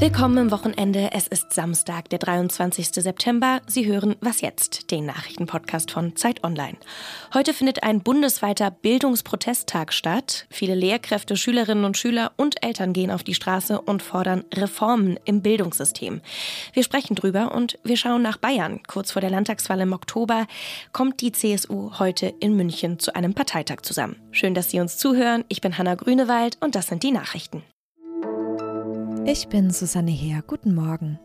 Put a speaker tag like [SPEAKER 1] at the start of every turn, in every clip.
[SPEAKER 1] Willkommen im Wochenende. Es ist Samstag, der 23. September. Sie hören Was jetzt, den Nachrichtenpodcast von Zeit Online. Heute findet ein bundesweiter Bildungsprotesttag statt. Viele Lehrkräfte, Schülerinnen und Schüler und Eltern gehen auf die Straße und fordern Reformen im Bildungssystem. Wir sprechen drüber und wir schauen nach Bayern. Kurz vor der Landtagswahl im Oktober kommt die CSU heute in München zu einem Parteitag zusammen. Schön, dass Sie uns zuhören. Ich bin Hanna Grünewald und das sind die Nachrichten.
[SPEAKER 2] Ich bin Susanne Heer. Guten Morgen.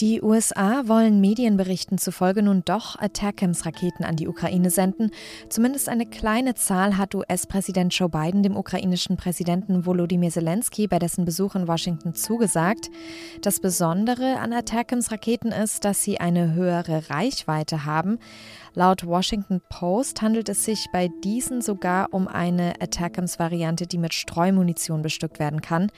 [SPEAKER 2] Die USA wollen Medienberichten zufolge nun doch Attackams-Raketen an die Ukraine senden. Zumindest eine kleine Zahl hat US-Präsident Joe Biden dem ukrainischen Präsidenten Volodymyr Zelensky bei dessen Besuch in Washington zugesagt. Das Besondere an Attackams-Raketen ist, dass sie eine höhere Reichweite haben. Laut Washington Post handelt es sich bei diesen sogar um eine Attackams-Variante, die mit Streumunition bestückt werden kann.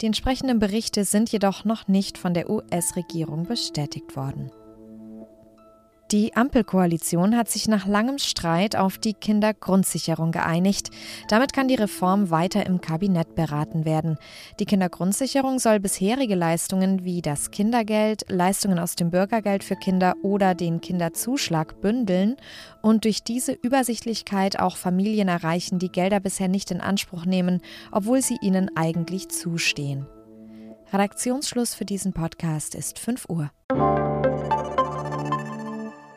[SPEAKER 2] Die entsprechenden Berichte sind jedoch noch nicht von der US-Regierung bestätigt worden. Die Ampelkoalition hat sich nach langem Streit auf die Kindergrundsicherung geeinigt. Damit kann die Reform weiter im Kabinett beraten werden. Die Kindergrundsicherung soll bisherige Leistungen wie das Kindergeld, Leistungen aus dem Bürgergeld für Kinder oder den Kinderzuschlag bündeln und durch diese Übersichtlichkeit auch Familien erreichen, die Gelder bisher nicht in Anspruch nehmen, obwohl sie ihnen eigentlich zustehen. Redaktionsschluss für diesen Podcast ist 5 Uhr.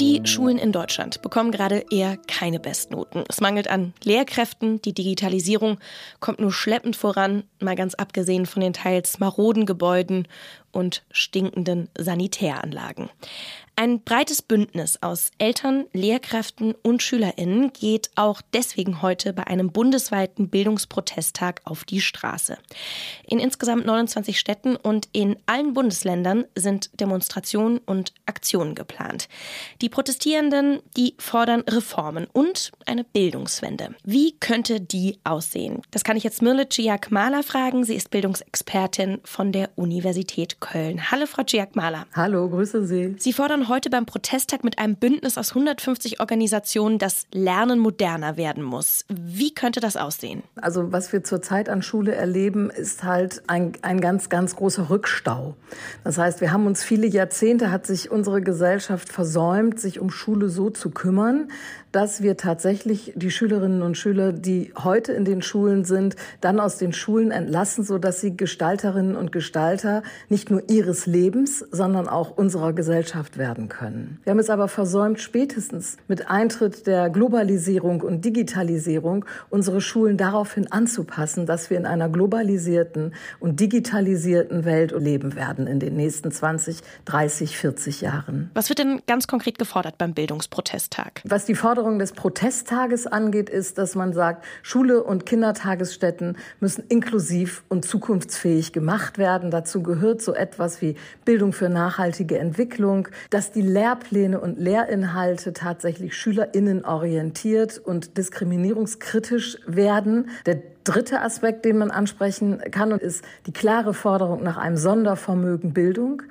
[SPEAKER 1] Die Schulen in Deutschland bekommen gerade eher keine Bestnoten. Es mangelt an Lehrkräften, die Digitalisierung kommt nur schleppend voran, mal ganz abgesehen von den teils maroden Gebäuden und stinkenden Sanitäranlagen. Ein breites Bündnis aus Eltern, Lehrkräften und Schülerinnen geht auch deswegen heute bei einem bundesweiten Bildungsprotesttag auf die Straße. In insgesamt 29 Städten und in allen Bundesländern sind Demonstrationen und Aktionen geplant. Die Protestierenden, die fordern Reformen und eine Bildungswende. Wie könnte die aussehen? Das kann ich jetzt Mirle Ciak-Mahler fragen. Sie ist Bildungsexpertin von der Universität Köln. Hallo, Frau Ciak-Mahler.
[SPEAKER 3] Hallo, grüße Sie.
[SPEAKER 1] Sie fordern heute beim Protesttag mit einem Bündnis aus 150 Organisationen, dass Lernen moderner werden muss. Wie könnte das aussehen?
[SPEAKER 3] Also was wir zurzeit an Schule erleben, ist halt ein, ein ganz, ganz großer Rückstau. Das heißt, wir haben uns viele Jahrzehnte, hat sich unsere Gesellschaft versäumt, sich um Schule so zu kümmern, dass wir tatsächlich die Schülerinnen und Schüler, die heute in den Schulen sind, dann aus den Schulen entlassen, so dass sie Gestalterinnen und Gestalter nicht nur ihres Lebens, sondern auch unserer Gesellschaft werden können. Wir haben es aber versäumt, spätestens mit Eintritt der Globalisierung und Digitalisierung unsere Schulen daraufhin anzupassen, dass wir in einer globalisierten und digitalisierten Welt leben werden in den nächsten 20, 30, 40 Jahren.
[SPEAKER 1] Was wird denn ganz konkret gefordert beim Bildungsprotesttag?
[SPEAKER 3] Was die Forderung Forderung des Protesttages angeht, ist, dass man sagt, Schule und Kindertagesstätten müssen inklusiv und zukunftsfähig gemacht werden. Dazu gehört so etwas wie Bildung für nachhaltige Entwicklung, dass die Lehrpläne und Lehrinhalte tatsächlich SchülerInnen orientiert und diskriminierungskritisch werden. Der dritte Aspekt, den man ansprechen kann, ist die klare Forderung nach einem Sondervermögen Bildung.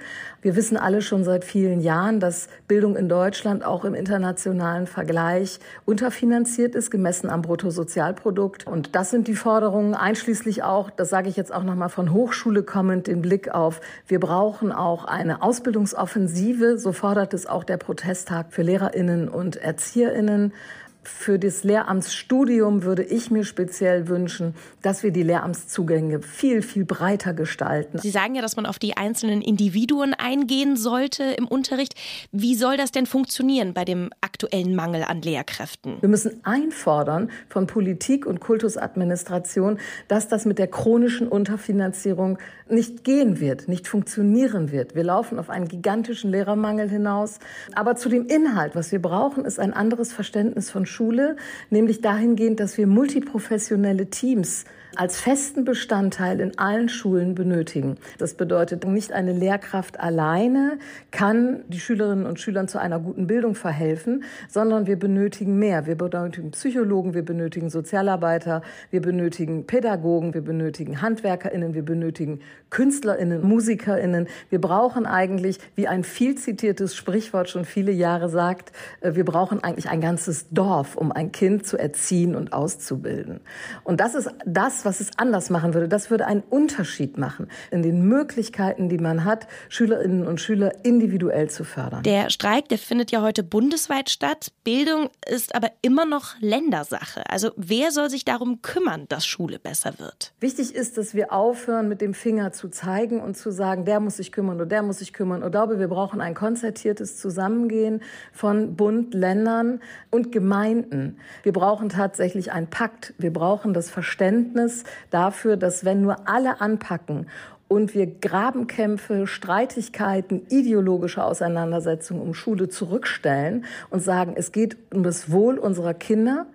[SPEAKER 3] Wir wissen alle schon seit vielen Jahren, dass Bildung in Deutschland auch im internationalen Vergleich unterfinanziert ist, gemessen am Bruttosozialprodukt. Und das sind die Forderungen, einschließlich auch, das sage ich jetzt auch nochmal von Hochschule kommend, den Blick auf, wir brauchen auch eine Ausbildungsoffensive. So fordert es auch der Protesttag für Lehrerinnen und Erzieherinnen. Für das Lehramtsstudium würde ich mir speziell wünschen, dass wir die Lehramtszugänge viel, viel breiter gestalten.
[SPEAKER 1] Sie sagen ja, dass man auf die einzelnen Individuen eingehen sollte im Unterricht. Wie soll das denn funktionieren bei dem aktuellen Mangel an Lehrkräften?
[SPEAKER 3] Wir müssen einfordern von Politik und Kultusadministration, dass das mit der chronischen Unterfinanzierung nicht gehen wird, nicht funktionieren wird. Wir laufen auf einen gigantischen Lehrermangel hinaus. Aber zu dem Inhalt, was wir brauchen, ist ein anderes Verständnis von Schule, nämlich dahingehend, dass wir multiprofessionelle Teams als festen Bestandteil in allen Schulen benötigen. Das bedeutet, nicht eine Lehrkraft alleine kann die Schülerinnen und Schülern zu einer guten Bildung verhelfen, sondern wir benötigen mehr. Wir benötigen Psychologen, wir benötigen Sozialarbeiter, wir benötigen Pädagogen, wir benötigen Handwerkerinnen, wir benötigen Künstlerinnen, Musikerinnen. Wir brauchen eigentlich, wie ein viel zitiertes Sprichwort schon viele Jahre sagt, äh, wir brauchen eigentlich ein ganzes Dorf, um ein Kind zu erziehen und auszubilden. Und das ist das, was es anders machen würde. Das würde einen Unterschied machen in den Möglichkeiten, die man hat, Schülerinnen und Schüler individuell zu fördern.
[SPEAKER 1] Der Streik, der findet ja heute bundesweit statt. Bildung ist aber immer noch Ländersache. Also wer soll sich darum kümmern, dass Schule besser wird?
[SPEAKER 3] Wichtig ist, dass wir aufhören, mit dem Finger zu zeigen und zu sagen, der muss sich kümmern oder der muss sich kümmern. Ich glaube, wir brauchen ein konzertiertes Zusammengehen von Bund, Ländern und Gemeinden. Wir brauchen tatsächlich einen Pakt. Wir brauchen das Verständnis dafür, dass wenn nur alle anpacken und wir Grabenkämpfe, Streitigkeiten, ideologische Auseinandersetzungen um Schule zurückstellen und sagen, es geht um das Wohl unserer Kinder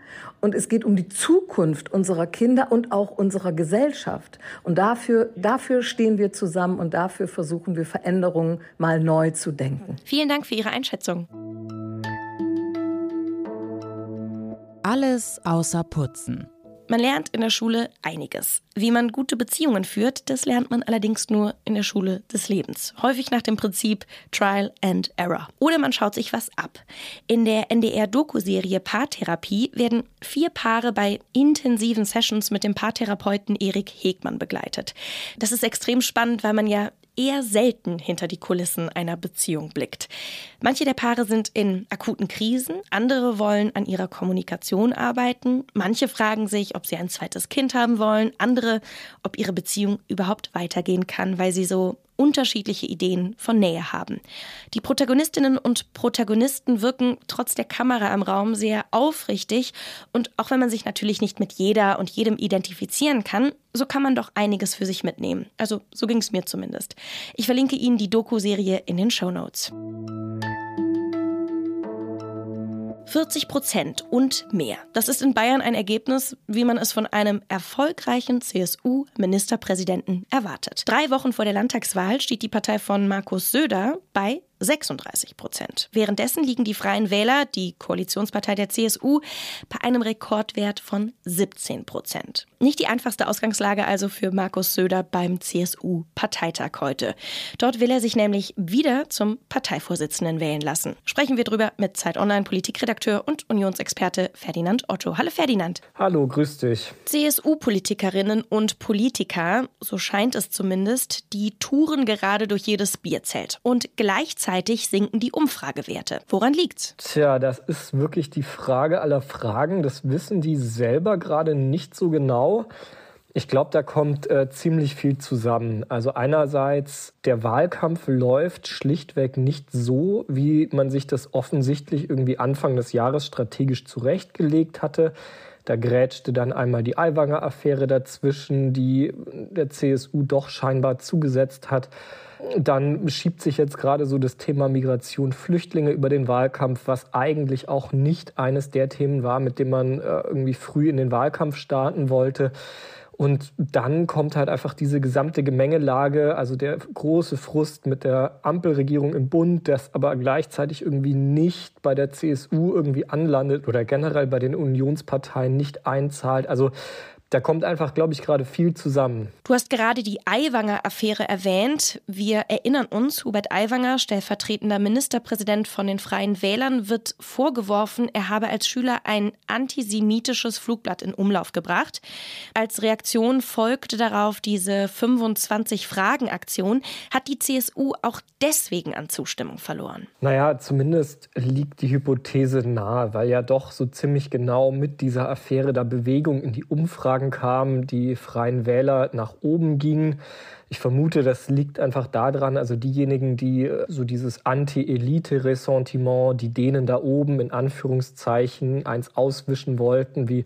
[SPEAKER 3] und es geht um die Zukunft unserer Kinder und auch unserer Gesellschaft. Und dafür, dafür stehen wir zusammen und dafür versuchen wir Veränderungen mal neu zu denken.
[SPEAKER 1] Vielen Dank für Ihre Einschätzung.
[SPEAKER 4] Alles außer Putzen.
[SPEAKER 1] Man lernt in der Schule einiges. Wie man gute Beziehungen führt, das lernt man allerdings nur in der Schule des Lebens. Häufig nach dem Prinzip Trial and Error. Oder man schaut sich was ab. In der NDR-Doku-Serie Paartherapie werden vier Paare bei intensiven Sessions mit dem Paartherapeuten Erik Hegmann begleitet. Das ist extrem spannend, weil man ja eher selten hinter die Kulissen einer Beziehung blickt. Manche der Paare sind in akuten Krisen, andere wollen an ihrer Kommunikation arbeiten, manche fragen sich, ob sie ein zweites Kind haben wollen, andere, ob ihre Beziehung überhaupt weitergehen kann, weil sie so unterschiedliche Ideen von Nähe haben. Die Protagonistinnen und Protagonisten wirken trotz der Kamera im Raum sehr aufrichtig und auch wenn man sich natürlich nicht mit jeder und jedem identifizieren kann, so kann man doch einiges für sich mitnehmen. Also so ging es mir zumindest. Ich verlinke Ihnen die Doku-Serie in den Show Notes. 40 Prozent und mehr. Das ist in Bayern ein Ergebnis, wie man es von einem erfolgreichen CSU-Ministerpräsidenten erwartet. Drei Wochen vor der Landtagswahl steht die Partei von Markus Söder bei 36 Prozent. Währenddessen liegen die Freien Wähler, die Koalitionspartei der CSU, bei einem Rekordwert von 17 Prozent. Nicht die einfachste Ausgangslage also für Markus Söder beim CSU-Parteitag heute. Dort will er sich nämlich wieder zum Parteivorsitzenden wählen lassen. Sprechen wir drüber mit Zeit Online Politikredakteur und Unionsexperte Ferdinand Otto. Hallo Ferdinand.
[SPEAKER 5] Hallo, grüß dich.
[SPEAKER 1] CSU-Politikerinnen und Politiker, so scheint es zumindest, die touren gerade durch jedes Bierzelt und gleichzeitig gleichzeitig sinken die Umfragewerte. Woran liegt's?
[SPEAKER 5] Tja, das ist wirklich die Frage aller Fragen. Das wissen die selber gerade nicht so genau. Ich glaube, da kommt äh, ziemlich viel zusammen. Also einerseits, der Wahlkampf läuft schlichtweg nicht so, wie man sich das offensichtlich irgendwie Anfang des Jahres strategisch zurechtgelegt hatte. Da grätschte dann einmal die Aiwanger-Affäre dazwischen, die der CSU doch scheinbar zugesetzt hat. Dann schiebt sich jetzt gerade so das Thema Migration, Flüchtlinge über den Wahlkampf, was eigentlich auch nicht eines der Themen war, mit dem man äh, irgendwie früh in den Wahlkampf starten wollte. Und dann kommt halt einfach diese gesamte Gemengelage, also der große Frust mit der Ampelregierung im Bund, das aber gleichzeitig irgendwie nicht bei der CSU irgendwie anlandet oder generell bei den Unionsparteien nicht einzahlt. Also da kommt einfach, glaube ich, gerade viel zusammen.
[SPEAKER 1] Du hast gerade die Aiwanger-Affäre erwähnt. Wir erinnern uns, Hubert Aiwanger, stellvertretender Ministerpräsident von den Freien Wählern, wird vorgeworfen, er habe als Schüler ein antisemitisches Flugblatt in Umlauf gebracht. Als Reaktion folgte darauf diese 25-Fragen-Aktion. Hat die CSU auch deswegen an Zustimmung verloren?
[SPEAKER 5] Naja, zumindest liegt die Hypothese nahe, weil ja doch so ziemlich genau mit dieser Affäre da Bewegung in die Umfrage Umfragen kam, die Freien Wähler nach oben gingen. Ich vermute, das liegt einfach daran, also diejenigen, die äh, so dieses Anti-Elite-Ressentiment, die denen da oben in Anführungszeichen eins auswischen wollten, wie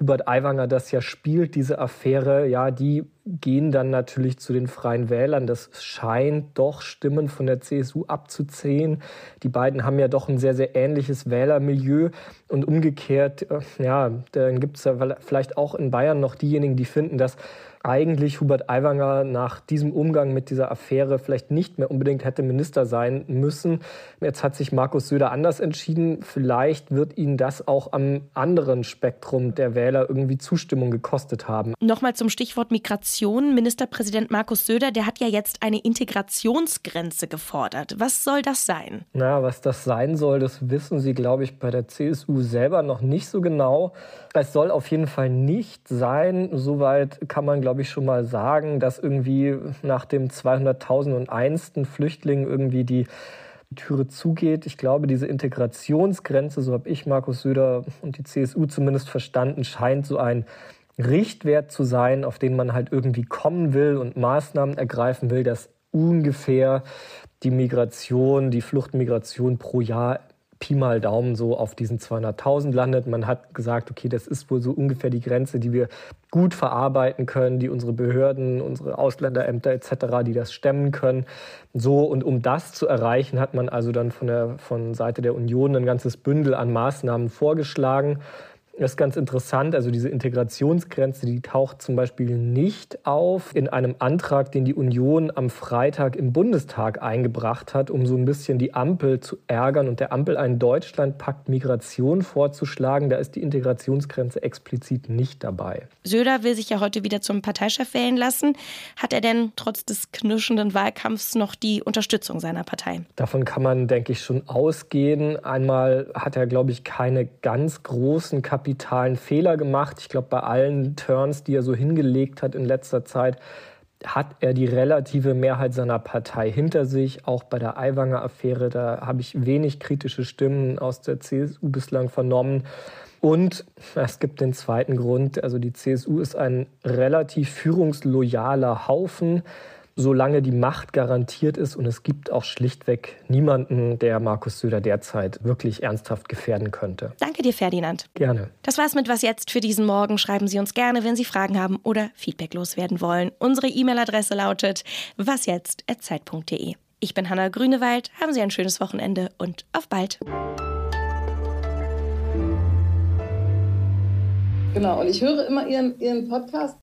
[SPEAKER 5] Hubert Aiwanger das ja spielt, diese Affäre, ja, die gehen dann natürlich zu den Freien Wählern. Das scheint doch Stimmen von der CSU abzuziehen. Die beiden haben ja doch ein sehr, sehr ähnliches Wählermilieu. Und umgekehrt, äh, ja, dann gibt es ja vielleicht auch in Bayern noch diejenigen, die finden, dass eigentlich Hubert Aiwanger nach diesem Umgang mit dieser Affäre vielleicht nicht mehr unbedingt hätte Minister sein müssen. Jetzt hat sich Markus Söder anders entschieden. Vielleicht wird ihn das auch am anderen Spektrum der Wähler irgendwie Zustimmung gekostet haben.
[SPEAKER 1] Nochmal zum Stichwort Migration. Ministerpräsident Markus Söder, der hat ja jetzt eine Integrationsgrenze gefordert. Was soll das sein?
[SPEAKER 5] Na, was das sein soll, das wissen Sie, glaube ich, bei der CSU selber noch nicht so genau. Es soll auf jeden Fall nicht sein, soweit kann man, glaube ich, schon mal sagen, dass irgendwie nach dem 200.001. Flüchtling irgendwie die Türe zugeht. Ich glaube, diese Integrationsgrenze, so habe ich Markus Söder und die CSU zumindest verstanden, scheint so ein Richtwert zu sein, auf den man halt irgendwie kommen will und Maßnahmen ergreifen will, dass ungefähr die Migration, die Fluchtmigration pro Jahr Pi mal Daumen so auf diesen 200.000 landet. Man hat gesagt, okay, das ist wohl so ungefähr die Grenze, die wir gut verarbeiten können, die unsere Behörden, unsere Ausländerämter etc., die das stemmen können. So und um das zu erreichen, hat man also dann von der von Seite der Union ein ganzes Bündel an Maßnahmen vorgeschlagen. Das ist ganz interessant. Also diese Integrationsgrenze, die taucht zum Beispiel nicht auf in einem Antrag, den die Union am Freitag im Bundestag eingebracht hat, um so ein bisschen die Ampel zu ärgern und der Ampel einen Deutschlandpakt Migration vorzuschlagen. Da ist die Integrationsgrenze explizit nicht dabei.
[SPEAKER 1] Söder will sich ja heute wieder zum Parteichef wählen lassen. Hat er denn trotz des knirschenden Wahlkampfs noch die Unterstützung seiner Partei?
[SPEAKER 5] Davon kann man, denke ich, schon ausgehen. Einmal hat er, glaube ich, keine ganz großen Kapazitäten kapitalen Fehler gemacht. Ich glaube, bei allen Turns, die er so hingelegt hat in letzter Zeit, hat er die relative Mehrheit seiner Partei hinter sich. Auch bei der Aiwanger-Affäre, da habe ich wenig kritische Stimmen aus der CSU bislang vernommen. Und es gibt den zweiten Grund, also die CSU ist ein relativ führungsloyaler Haufen solange die Macht garantiert ist. Und es gibt auch schlichtweg niemanden, der Markus Söder derzeit wirklich ernsthaft gefährden könnte.
[SPEAKER 1] Danke dir, Ferdinand.
[SPEAKER 5] Gerne.
[SPEAKER 1] Das war's mit Was jetzt für diesen Morgen. Schreiben Sie uns gerne, wenn Sie Fragen haben oder Feedback loswerden wollen. Unsere E-Mail-Adresse lautet wasjetzt.zeit.de. Ich bin Hanna Grünewald. Haben Sie ein schönes Wochenende und auf bald.
[SPEAKER 3] Genau, und ich höre immer Ihren, Ihren Podcast